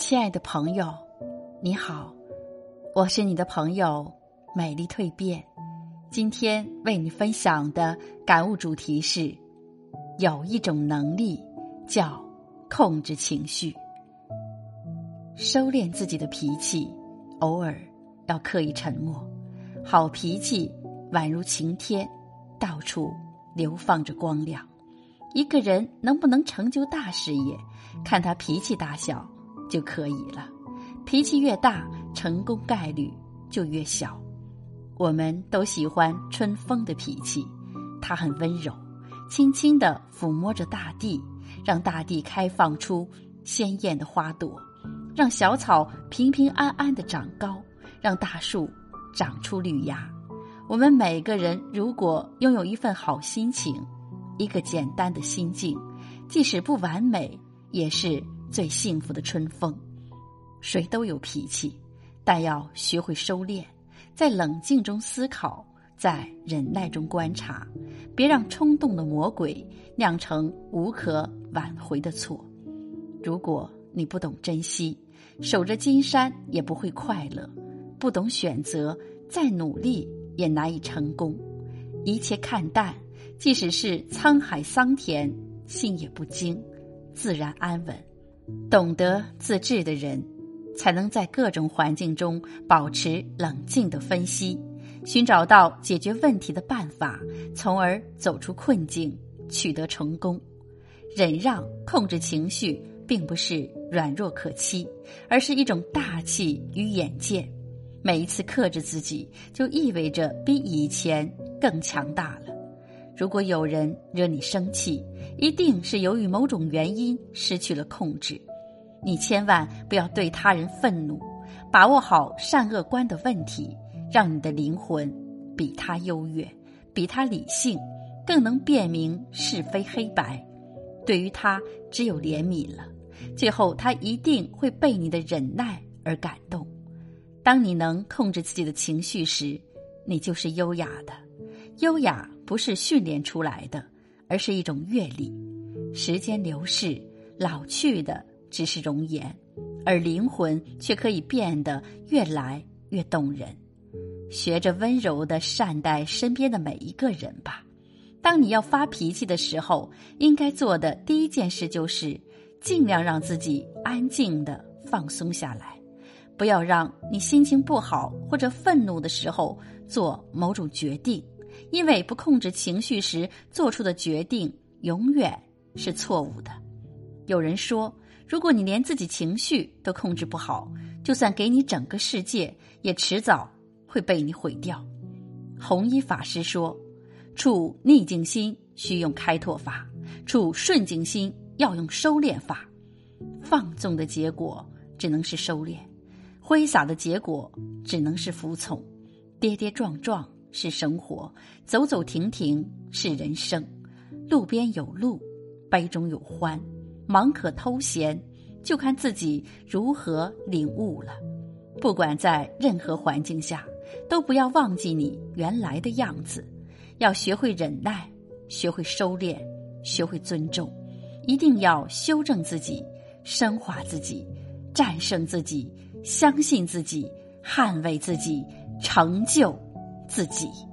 亲爱的朋友，你好，我是你的朋友美丽蜕变。今天为你分享的感悟主题是：有一种能力叫控制情绪，收敛自己的脾气，偶尔要刻意沉默。好脾气宛如晴天，到处流放着光亮。一个人能不能成就大事业，看他脾气大小。就可以了。脾气越大，成功概率就越小。我们都喜欢春风的脾气，它很温柔，轻轻地抚摸着大地，让大地开放出鲜艳的花朵，让小草平平安安的长高，让大树长出绿芽。我们每个人如果拥有一份好心情，一个简单的心境，即使不完美，也是。最幸福的春风，谁都有脾气，但要学会收敛，在冷静中思考，在忍耐中观察，别让冲动的魔鬼酿成无可挽回的错。如果你不懂珍惜，守着金山也不会快乐；不懂选择，再努力也难以成功。一切看淡，即使是沧海桑田，心也不惊，自然安稳。懂得自制的人，才能在各种环境中保持冷静的分析，寻找到解决问题的办法，从而走出困境，取得成功。忍让、控制情绪，并不是软弱可欺，而是一种大气与眼界。每一次克制自己，就意味着比以前更强大了。如果有人惹你生气，一定是由于某种原因失去了控制。你千万不要对他人愤怒，把握好善恶观的问题，让你的灵魂比他优越，比他理性，更能辨明是非黑白。对于他，只有怜悯了。最后，他一定会被你的忍耐而感动。当你能控制自己的情绪时，你就是优雅的。优雅不是训练出来的，而是一种阅历。时间流逝，老去的只是容颜，而灵魂却可以变得越来越动人。学着温柔的善待身边的每一个人吧。当你要发脾气的时候，应该做的第一件事就是尽量让自己安静的放松下来，不要让你心情不好或者愤怒的时候做某种决定。因为不控制情绪时做出的决定永远是错误的。有人说，如果你连自己情绪都控制不好，就算给你整个世界，也迟早会被你毁掉。弘一法师说：“处逆境心需用开拓法，处顺境心要用收敛法。放纵的结果只能是收敛，挥洒的结果只能是服从，跌跌撞撞。”是生活，走走停停是人生。路边有路，杯中有欢，忙可偷闲，就看自己如何领悟了。不管在任何环境下，都不要忘记你原来的样子。要学会忍耐，学会收敛，学会尊重。一定要修正自己，升华自己，战胜自己，相信自己，捍卫自己，成就。自己。